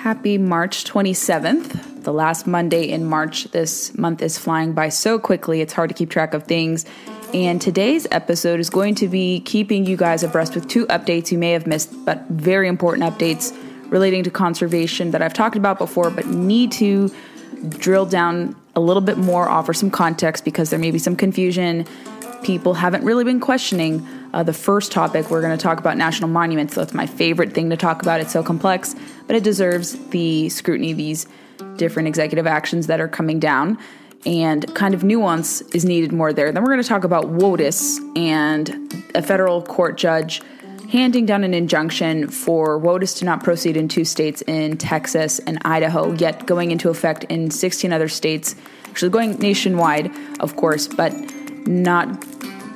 Happy March 27th, the last Monday in March. This month is flying by so quickly, it's hard to keep track of things. And today's episode is going to be keeping you guys abreast with two updates you may have missed, but very important updates relating to conservation that I've talked about before, but need to drill down a little bit more, offer some context because there may be some confusion. People haven't really been questioning uh, the first topic. We're going to talk about national monuments. That's my favorite thing to talk about. It's so complex, but it deserves the scrutiny, these different executive actions that are coming down. And kind of nuance is needed more there. Then we're going to talk about WOTUS and a federal court judge handing down an injunction for WOTUS to not proceed in two states in Texas and Idaho, yet going into effect in 16 other states, actually going nationwide, of course, but not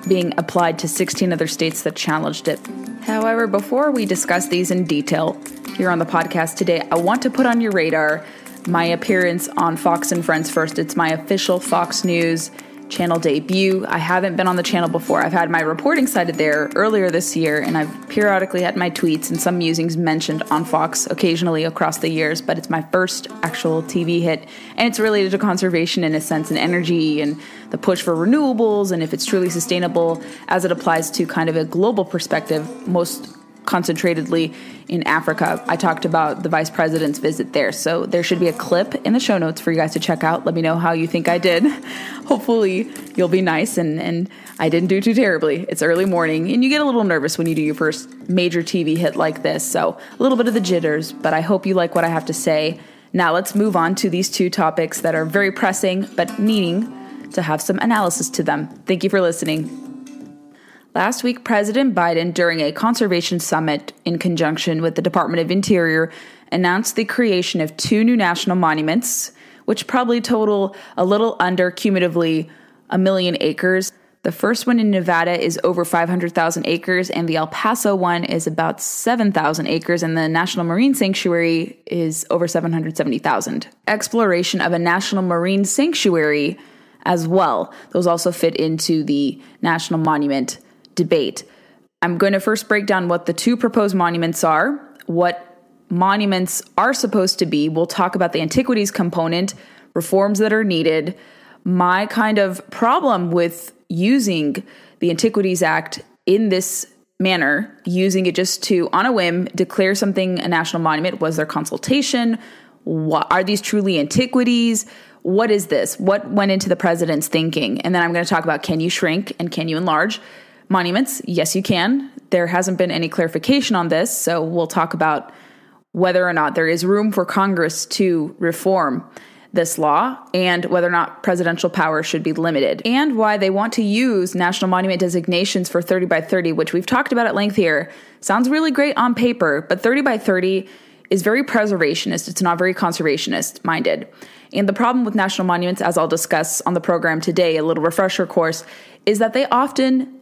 being applied to 16 other states that challenged it. However, before we discuss these in detail here on the podcast today, I want to put on your radar my appearance on Fox and Friends First. It's my official Fox News channel debut. I haven't been on the channel before. I've had my reporting cited there earlier this year, and I've periodically had my tweets and some musings mentioned on Fox occasionally across the years, but it's my first actual TV hit, and it's related to conservation in a sense and energy and the push for renewables and if it's truly sustainable as it applies to kind of a global perspective. Most concentratedly in Africa. I talked about the vice president's visit there. So there should be a clip in the show notes for you guys to check out. Let me know how you think I did. Hopefully, you'll be nice and, and I didn't do too terribly. It's early morning and you get a little nervous when you do your first major TV hit like this. So a little bit of the jitters, but I hope you like what I have to say. Now let's move on to these two topics that are very pressing but needing to have some analysis to them. Thank you for listening. Last week, President Biden, during a conservation summit in conjunction with the Department of Interior, announced the creation of two new national monuments, which probably total a little under cumulatively a million acres. The first one in Nevada is over 500,000 acres, and the El Paso one is about 7,000 acres, and the National Marine Sanctuary is over 770,000. Exploration of a national marine sanctuary as well. Those also fit into the national monument debate. I'm going to first break down what the two proposed monuments are, what monuments are supposed to be. We'll talk about the antiquities component, reforms that are needed. My kind of problem with using the Antiquities Act in this manner, using it just to, on a whim, declare something a national monument. Was there consultation? What, are these truly antiquities? What is this? What went into the president's thinking? And then I'm going to talk about can you shrink and can you enlarge? Monuments, yes, you can. There hasn't been any clarification on this, so we'll talk about whether or not there is room for Congress to reform this law and whether or not presidential power should be limited, and why they want to use national monument designations for 30 by 30, which we've talked about at length here. Sounds really great on paper, but 30 by 30 is very preservationist. It's not very conservationist minded. And the problem with national monuments, as I'll discuss on the program today, a little refresher course, is that they often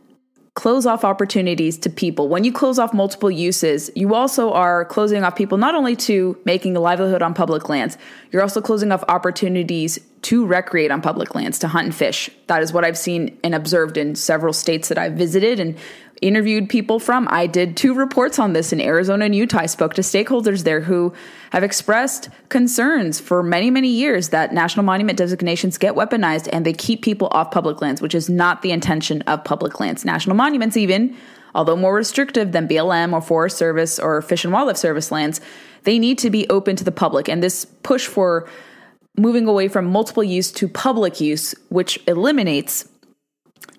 close off opportunities to people. When you close off multiple uses, you also are closing off people not only to making a livelihood on public lands, you're also closing off opportunities to recreate on public lands, to hunt and fish. That is what I've seen and observed in several states that I've visited and interviewed people from. I did two reports on this in Arizona and Utah. I spoke to stakeholders there who have expressed concerns for many, many years that national monument designations get weaponized and they keep people off public lands, which is not the intention of public lands. National monuments, even, although more restrictive than BLM or Forest Service or Fish and Wildlife Service lands, they need to be open to the public. And this push for moving away from multiple use to public use, which eliminates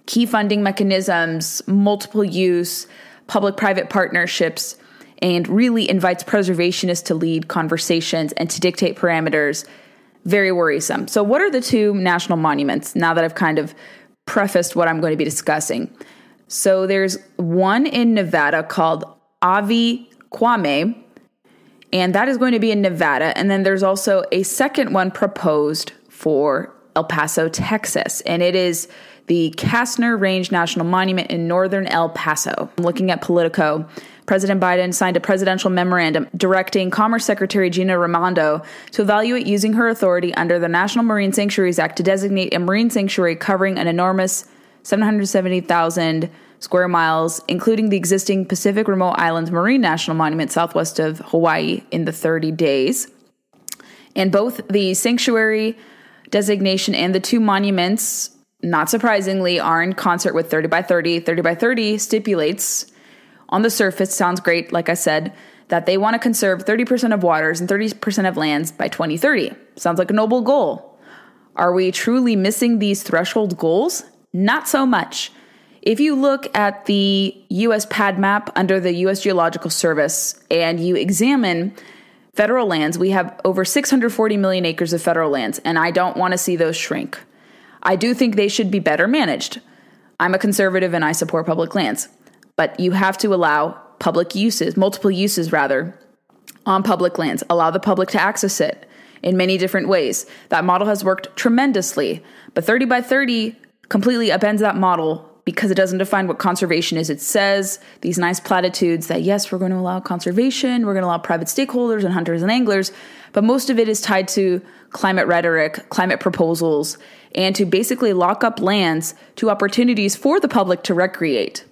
key funding mechanisms, multiple use, public private partnerships, and really invites preservationists to lead conversations and to dictate parameters. Very worrisome. So, what are the two national monuments now that I've kind of prefaced what I'm going to be discussing? So, there's one in Nevada called Avi Kwa Ame, and that is going to be in Nevada. And then there's also a second one proposed for El Paso, Texas, and it is the Castner Range National Monument in northern El Paso. I'm looking at Politico. President Biden signed a presidential memorandum directing Commerce Secretary Gina Raimondo to evaluate using her authority under the National Marine Sanctuaries Act to designate a marine sanctuary covering an enormous 770,000 square miles, including the existing Pacific Remote Islands Marine National Monument southwest of Hawaii, in the 30 days. And both the sanctuary designation and the two monuments, not surprisingly, are in concert with 30 by 30. 30 by 30 stipulates, on the surface, sounds great, like I said, that they want to conserve 30% of waters and 30% of lands by 2030. Sounds like a noble goal. Are we truly missing these threshold goals? Not so much. If you look at the US pad map under the US Geological Service and you examine federal lands, we have over 640 million acres of federal lands, and I don't want to see those shrink. I do think they should be better managed. I'm a conservative and I support public lands, but you have to allow public uses, multiple uses rather, on public lands, allow the public to access it in many different ways. That model has worked tremendously, but 30 by 30 completely upends that model because it doesn't define what conservation is. It says these nice platitudes that yes, we're going to allow conservation, we're going to allow private stakeholders and hunters and anglers, but most of it is tied to climate rhetoric, climate proposals, and to basically lock up lands to opportunities for the public to recreate.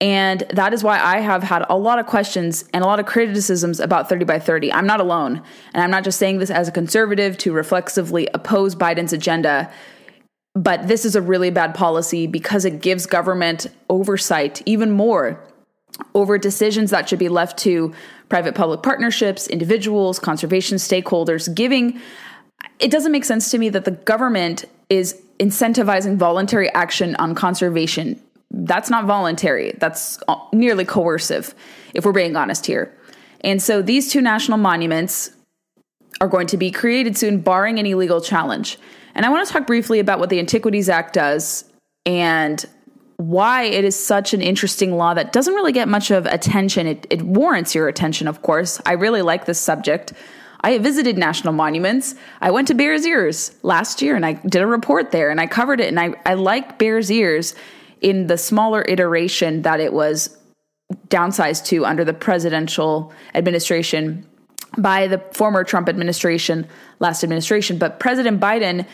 And that is why I have had a lot of questions and a lot of criticisms about 30 by 30. I'm not alone. And I'm not just saying this as a conservative to reflexively oppose Biden's agenda. But this is a really bad policy because it gives government oversight even more over decisions that should be left to private public partnerships, individuals, conservation stakeholders, giving it doesn't make sense to me that the government is incentivizing voluntary action on conservation. That's not voluntary. That's uh, nearly coercive if we're being honest here. And so these two national monuments are going to be created soon barring any legal challenge. And I want to talk briefly about what the Antiquities Act does and why it is such an interesting law that doesn't really get much of attention. It, it warrants your attention, of course. I really like this subject. I have visited national monuments. I went to Bears Ears last year and I did a report there and I covered it. And I, I like Bears Ears in the smaller iteration that it was downsized to under the presidential administration by the former Trump administration, last administration. But President Biden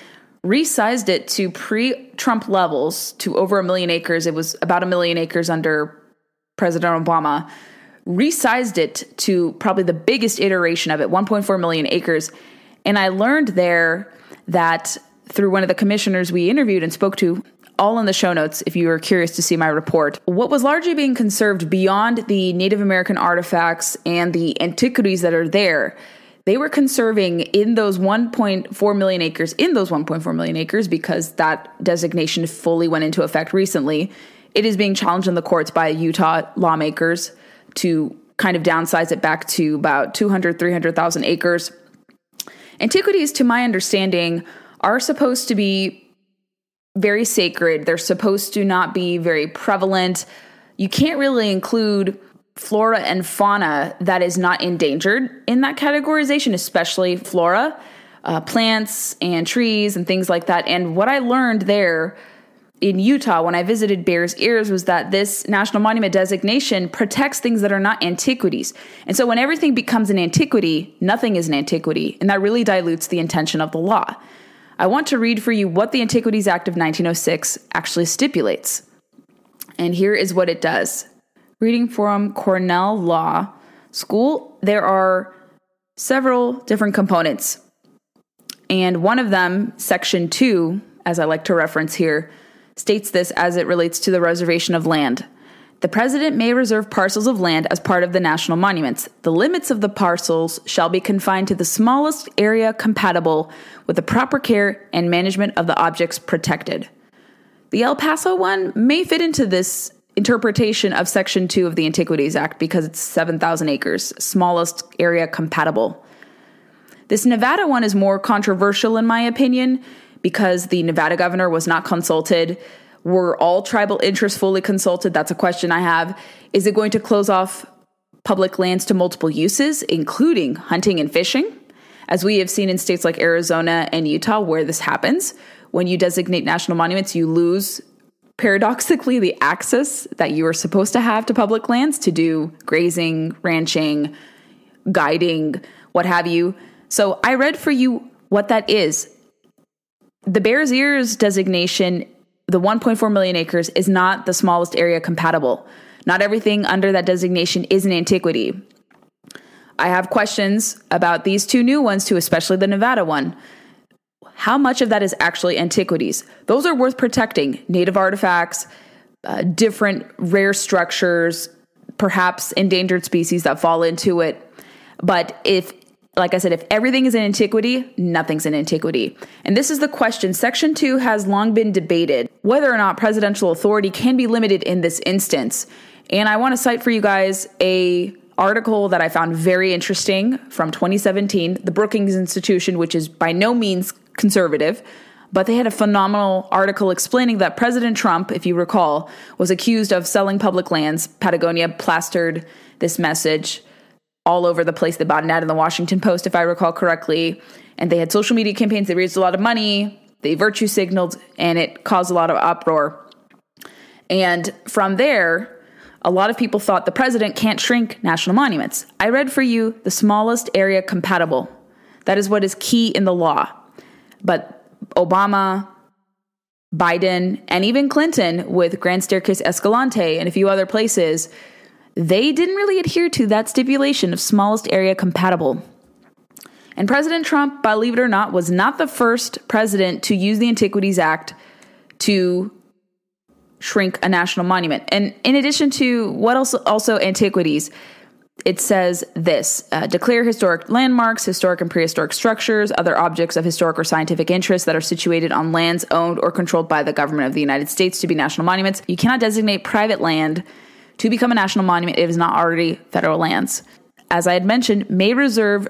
resized it to pre Trump levels to over a million acres. It was about a million acres under President Obama. Resized it to probably the biggest iteration of it, 1.4 million acres. And I learned there that through one of the commissioners we interviewed and spoke to, all in the show notes if you are curious to see my report. What was largely being conserved beyond the Native American artifacts and the antiquities that are there, they were conserving in those 1.4 million acres, in those 1.4 million acres, because that designation fully went into effect recently. It is being challenged in the courts by Utah lawmakers to kind of downsize it back to about 200, 300,000 acres. Antiquities, to my understanding, are supposed to be very sacred. They're supposed to not be very prevalent. You can't really include flora and fauna that is not endangered in that categorization, especially flora, uh, plants and trees and things like that. And what I learned there in Utah when I visited Bears Ears was that this national monument designation protects things that are not antiquities. And so when everything becomes an antiquity, nothing is an antiquity. And that really dilutes the intention of the law. I want to read for you what the Antiquities Act of 1906 actually stipulates. And here is what it does. Reading from Cornell Law School, there are several different components. And one of them, Section 2, as I like to reference here, states this as it relates to the reservation of land. The president may reserve parcels of land as part of the national monuments. The limits of the parcels shall be confined to the smallest area compatible with the proper care and management of the objects protected. The El Paso one may fit into this interpretation of Section 2 of the Antiquities Act because it's 7,000 acres, smallest area compatible. This Nevada one is more controversial, in my opinion, because the Nevada governor was not consulted. Were all tribal interests fully consulted? That's a question I have. Is it going to close off public lands to multiple uses, including hunting and fishing? As we have seen in states like Arizona and Utah, where this happens, when you designate national monuments, you lose paradoxically the access that you are supposed to have to public lands to do grazing, ranching, guiding, what have you. So I read for you what that is. The Bears Ears designation the 1.4 million acres is not the smallest area compatible. Not everything under that designation is an antiquity. I have questions about these two new ones too, especially the Nevada one. How much of that is actually antiquities? Those are worth protecting. Native artifacts, uh, different rare structures, perhaps endangered species that fall into it. But if like I said, if everything is an antiquity, nothing's an antiquity. And this is the question. Section 2 has long been debated whether or not presidential authority can be limited in this instance. And I want to cite for you guys a article that I found very interesting from 2017, the Brookings Institution, which is by no means conservative, but they had a phenomenal article explaining that President Trump, if you recall, was accused of selling public lands. Patagonia plastered this message all over the place. They bought an ad in the Washington Post, if I recall correctly. And they had social media campaigns. They raised a lot of money. They virtue signaled, and it caused a lot of uproar. And from there, a lot of people thought the president can't shrink national monuments. I read for you the smallest area compatible. That is what is key in the law. But Obama, Biden, and even Clinton with Grand Staircase Escalante and a few other places they didn't really adhere to that stipulation of smallest area compatible. And President Trump, believe it or not, was not the first president to use the Antiquities Act to shrink a national monument. And in addition to what else, also antiquities, it says this uh, declare historic landmarks, historic and prehistoric structures, other objects of historic or scientific interest that are situated on lands owned or controlled by the government of the United States to be national monuments. You cannot designate private land to become a national monument if it is not already federal lands. As I had mentioned, may reserve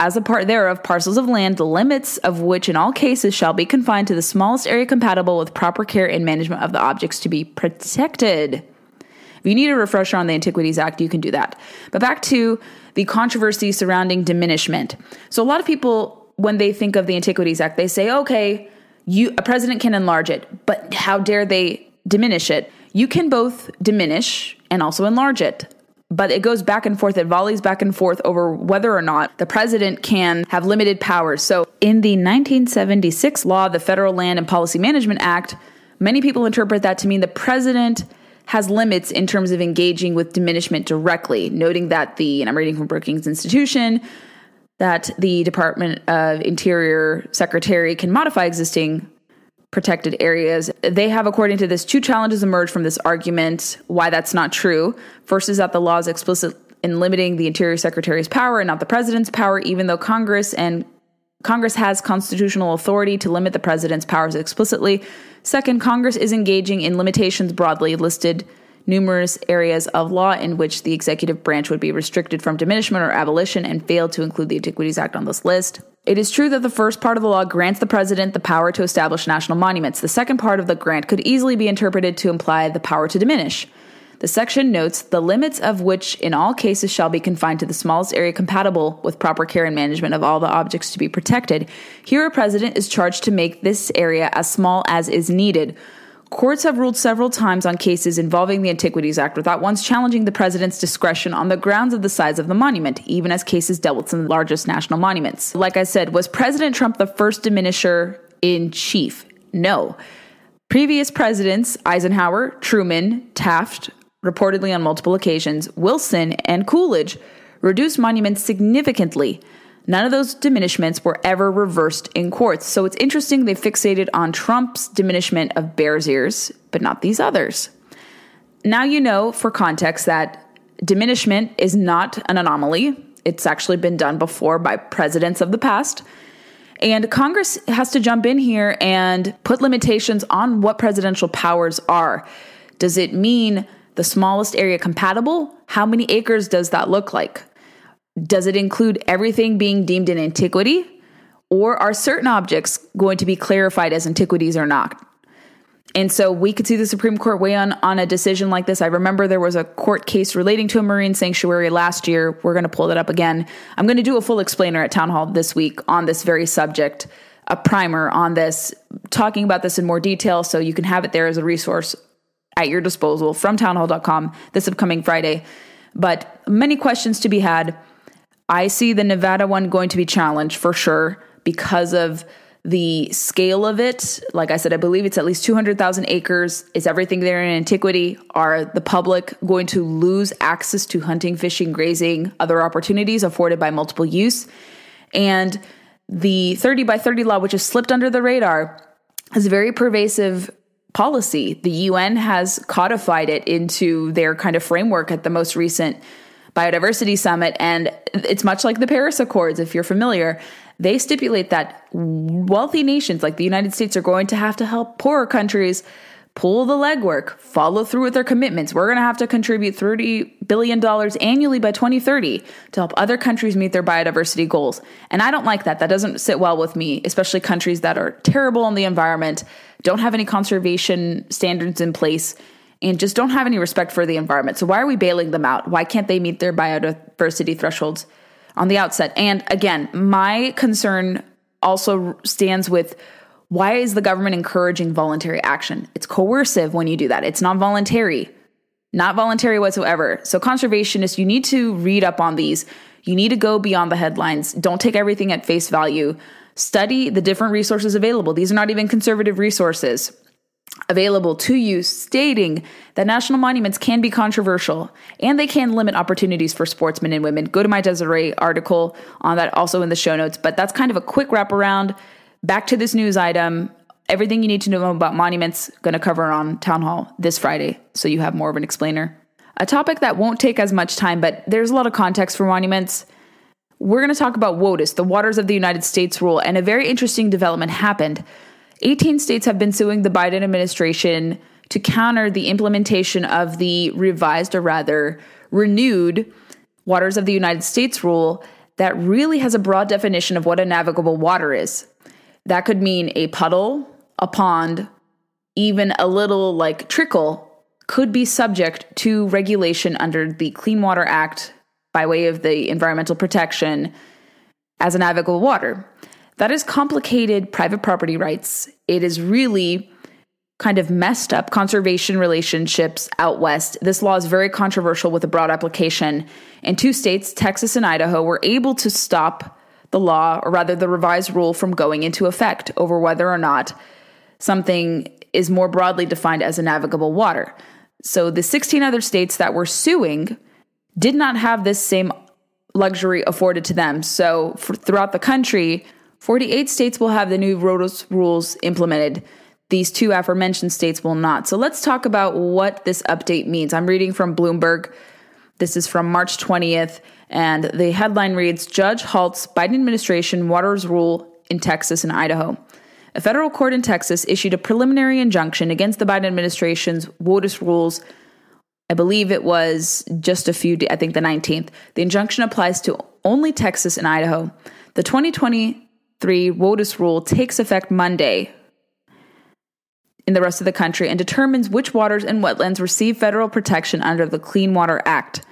as a part thereof parcels of land, the limits of which in all cases shall be confined to the smallest area compatible with proper care and management of the objects to be protected. If you need a refresher on the Antiquities Act, you can do that. But back to the controversy surrounding diminishment. So a lot of people, when they think of the Antiquities Act, they say, okay, you a president can enlarge it, but how dare they diminish it? You can both diminish and also enlarge it. But it goes back and forth, it volleys back and forth over whether or not the president can have limited powers. So, in the 1976 law, the Federal Land and Policy Management Act, many people interpret that to mean the president has limits in terms of engaging with diminishment directly, noting that the, and I'm reading from Brookings Institution, that the Department of Interior Secretary can modify existing protected areas. They have, according to this, two challenges emerge from this argument why that's not true. First is that the law is explicit in limiting the Interior Secretary's power and not the president's power, even though Congress and Congress has constitutional authority to limit the president's powers explicitly. Second, Congress is engaging in limitations broadly listed numerous areas of law in which the executive branch would be restricted from diminishment or abolition and failed to include the Antiquities Act on this list. It is true that the first part of the law grants the president the power to establish national monuments. The second part of the grant could easily be interpreted to imply the power to diminish. The section notes the limits of which in all cases shall be confined to the smallest area compatible with proper care and management of all the objects to be protected. Here, a president is charged to make this area as small as is needed. Courts have ruled several times on cases involving the Antiquities Act without once challenging the president's discretion on the grounds of the size of the monument, even as cases dealt with some of the largest national monuments. Like I said, was President Trump the first diminisher in chief. No. Previous presidents, Eisenhower, Truman, Taft, reportedly on multiple occasions, Wilson, and Coolidge, reduced monuments significantly. None of those diminishments were ever reversed in courts. So it's interesting they fixated on Trump's diminishment of Bears Ears, but not these others. Now you know for context that diminishment is not an anomaly. It's actually been done before by presidents of the past. And Congress has to jump in here and put limitations on what presidential powers are. Does it mean the smallest area compatible? How many acres does that look like? Does it include everything being deemed an antiquity? Or are certain objects going to be clarified as antiquities or not? And so we could see the Supreme Court weigh on on a decision like this. I remember there was a court case relating to a marine sanctuary last year. We're going to pull that up again. I'm going to do a full explainer at Town Hall this week on this very subject, a primer on this, talking about this in more detail so you can have it there as a resource at your disposal from townhall.com this upcoming Friday. But many questions to be had. I see the Nevada one going to be challenged for sure because of the scale of it. Like I said, I believe it's at least 200,000 acres. Is everything there in antiquity? Are the public going to lose access to hunting, fishing, grazing, other opportunities afforded by multiple use? And the 30 by 30 law, which has slipped under the radar, is a very pervasive policy. The UN has codified it into their kind of framework at the most recent biodiversity summit. And it's much like the Paris Accords, if you're familiar. They stipulate that wealthy nations like the United States are going to have to help poorer countries pull the legwork, follow through with their commitments. We're going to have to contribute $30 billion annually by 2030 to help other countries meet their biodiversity goals. And I don't like that. That doesn't sit well with me, especially countries that are terrible on the environment, don't have any conservation standards in place, and just don't have any respect for the environment. So why are we bailing them out? Why can't they meet their biodiversity thresholds on the outset? And again, my concern also stands with why is the government encouraging voluntary action? It's coercive when you do that. It's not voluntary. Not voluntary whatsoever. So conservationists, you need to read up on these. You need to go beyond the headlines. Don't take everything at face value. Study the different resources available. These are not even conservative resources available to you stating that national monuments can be controversial and they can limit opportunities for sportsmen and women. Go to my Deseret article on that also in the show notes, but that's kind of a quick wraparound. Back to this news item. Everything you need to know about monuments going to cover on town hall this Friday so you have more of an explainer. A topic that won't take as much time, but there's a lot of context for monuments. We're going to talk about WOTUS, the Waters of the United States rule, and a very interesting development happened 18 states have been suing the Biden administration to counter the implementation of the revised, or rather renewed, Waters of the United States rule that really has a broad definition of what a navigable water is. That could mean a puddle, a pond, even a little like trickle could be subject to regulation under the Clean Water Act by way of the environmental protection as a navigable water. That is complicated private property rights. It is really kind of messed up conservation relationships out west. This law is very controversial with a broad application. In two states, Texas and Idaho, were able to stop the law, or rather the revised rule, from going into effect over whether or not something is more broadly defined as a navigable water. So the 16 other states that were suing did not have this same luxury afforded to them. So throughout the country, 48 states will have the new WOTUS rules implemented. These two aforementioned states will not. So let's talk about what this update means. I'm reading from Bloomberg. This is from March 20th, and the headline reads Judge halts Biden administration waters rule in Texas and Idaho. A federal court in Texas issued a preliminary injunction against the Biden administration's WOTUS rules. I believe it was just a few, I think the 19th. The injunction applies to only Texas and Idaho. The 2020 3 WOTUS rule takes effect Monday in the rest of the country and determines which waters and wetlands receive federal protection under the Clean Water Act.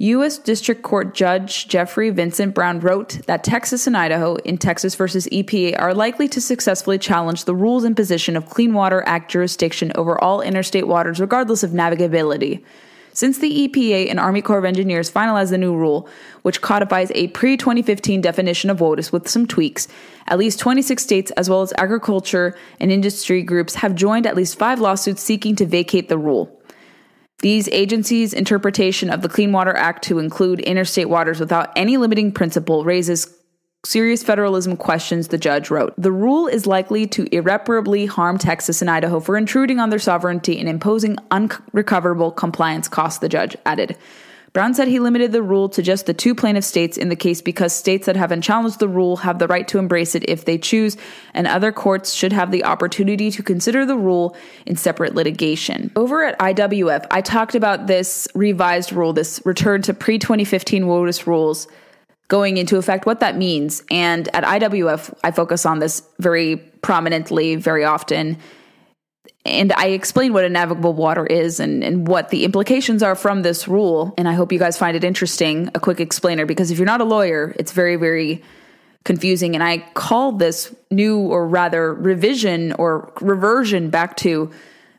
U.S. District Court Judge Jeffrey Vincent Brown wrote that Texas and Idaho, in Texas versus EPA, are likely to successfully challenge the rules and position of Clean Water Act jurisdiction over all interstate waters, regardless of navigability. Since the EPA and Army Corps of Engineers finalized the new rule, which codifies a pre 2015 definition of WOTUS with some tweaks, at least 26 states, as well as agriculture and industry groups, have joined at least five lawsuits seeking to vacate the rule. These agencies' interpretation of the Clean Water Act to include interstate waters without any limiting principle raises serious federalism questions, the judge wrote. The rule is likely to irreparably harm Texas and Idaho for intruding on their sovereignty and imposing unrecoverable compliance costs, the judge added. Brown said he limited the rule to just the two plaintiff states in the case because states that haven't challenged the rule have the right to embrace it if they choose, and other courts should have the opportunity to consider the rule in separate litigation. Over at IWF, I talked about this revised rule, this return to pre 2015 WOTUS rules going into effect, what that means. And at IWF, I focus on this very prominently, very often. And I explain what a navigable water is and, and what the implications are from this rule. And I hope you guys find it interesting, a quick explainer, because if you're not a lawyer, it's very, very confusing. And I call this new, or rather, revision or reversion back to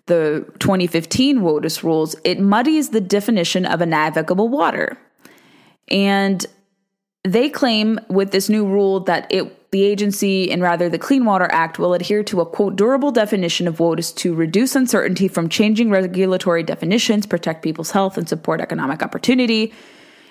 the 2015 WOTUS rules. It muddies the definition of a navigable water. And they claim with this new rule that it the agency and rather the Clean Water Act will adhere to a quote durable definition of WOTUS to reduce uncertainty from changing regulatory definitions, protect people's health, and support economic opportunity.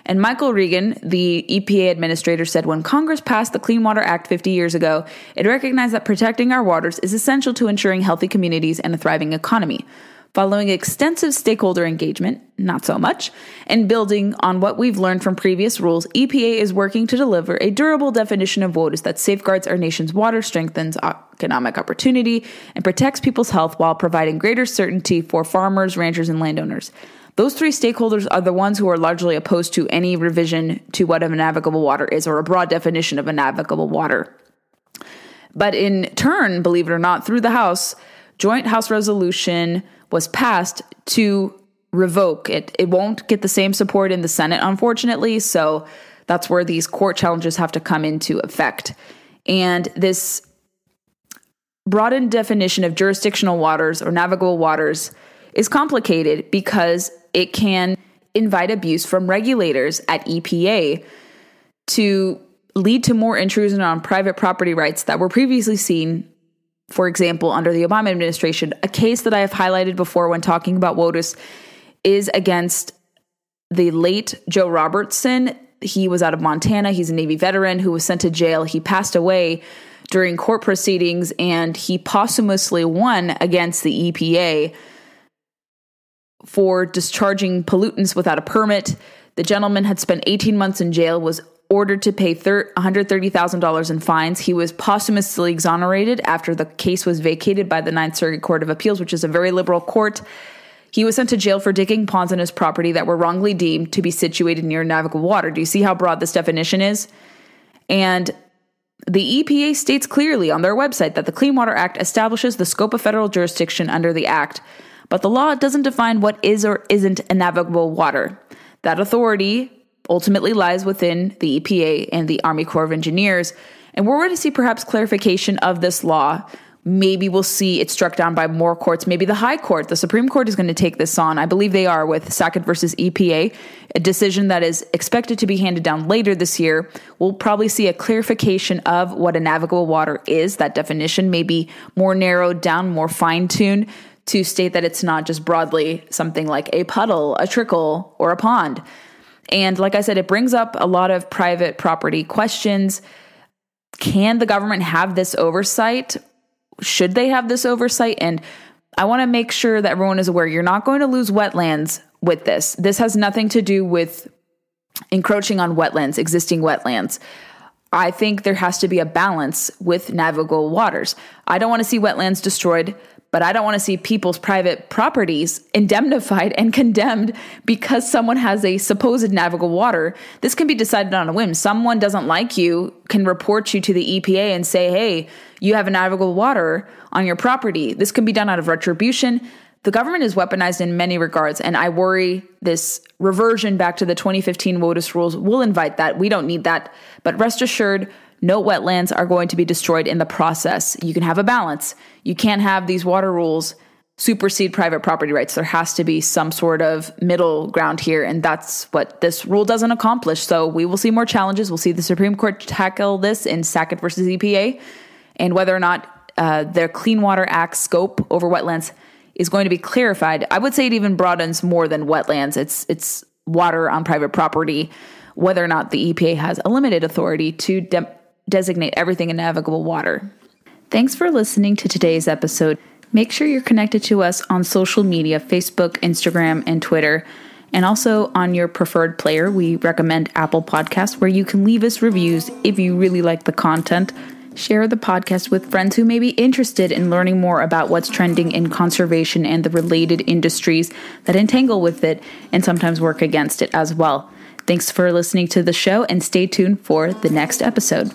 And Michael Regan, the EPA administrator, said when Congress passed the Clean Water Act 50 years ago, it recognized that protecting our waters is essential to ensuring healthy communities and a thriving economy. Following extensive stakeholder engagement, not so much, and building on what we've learned from previous rules, EPA is working to deliver a durable definition of WOTUS that safeguards our nation's water, strengthens economic opportunity, and protects people's health while providing greater certainty for farmers, ranchers, and landowners. Those three stakeholders are the ones who are largely opposed to any revision to what a navigable water is or a broad definition of a navigable water. But in turn, believe it or not, through the House, Joint House Resolution was passed to revoke it. It won't get the same support in the Senate, unfortunately. So that's where these court challenges have to come into effect. And this broadened definition of jurisdictional waters or navigable waters is complicated because it can invite abuse from regulators at EPA to lead to more intrusion on private property rights that were previously seen for example, under the Obama administration, a case that I have highlighted before when talking about WOTUS is against the late Joe Robertson. He was out of Montana. He's a Navy veteran who was sent to jail. He passed away during court proceedings and he posthumously won against the EPA for discharging pollutants without a permit. The gentleman had spent 18 months in jail, was ordered to pay $130,000 in fines. He was posthumously exonerated after the case was vacated by the Ninth Circuit Court of Appeals, which is a very liberal court. He was sent to jail for digging ponds on his property that were wrongly deemed to be situated near navigable water. Do you see how broad this definition is? And the EPA states clearly on their website that the Clean Water Act establishes the scope of federal jurisdiction under the Act, but the law doesn't define what is or isn't a navigable water. That authority ultimately lies within the EPA and the Army Corps of Engineers. And we're going to see perhaps clarification of this law. Maybe we'll see it struck down by more courts. Maybe the High Court, the Supreme Court, is going to take this on. I believe they are with Sackett versus EPA, a decision that is expected to be handed down later this year. We'll probably see a clarification of what a navigable water is. That definition may be more narrowed down, more fine tuned to state that it's not just broadly something like a puddle, a trickle, or a pond. And like I said, it brings up a lot of private property questions. Can the government have this oversight? Should they have this oversight? And I want to make sure that everyone is aware you're not going to lose wetlands with this. This has nothing to do with encroaching on wetlands, existing wetlands. I think there has to be a balance with navigable waters. I don't want to see wetlands destroyed, but I don't want to see people's private properties indemnified and condemned because someone has a supposed navigable water. This can be decided on a whim. Someone doesn't like you, can report you to the EPA and say, hey, you have a navigable water on your property. This can be done out of retribution. The government is weaponized in many regards, and I worry this reversion back to the 2015 WOTUS rules will invite that. We don't need that. But rest assured, no wetlands are going to be destroyed in the process. You can have a balance. You can't have these water rules supersede private property rights. There has to be some sort of middle ground here, and that's what this rule doesn't accomplish. So we will see more challenges. We'll see the Supreme Court tackle this in Sackett versus EPA, and whether or not uh, their Clean Water Act scope over wetlands is going to be clarified. I would say it even broadens more than wetlands. It's it's water on private property. Whether or not the EPA has a limited authority to de- designate everything in navigable water. Thanks for listening to today's episode. Make sure you're connected to us on social media Facebook, Instagram, and Twitter. And also on your preferred player, we recommend Apple Podcasts, where you can leave us reviews if you really like the content. Share the podcast with friends who may be interested in learning more about what's trending in conservation and the related industries that entangle with it and sometimes work against it as well. Thanks for listening to the show and stay tuned for the next episode.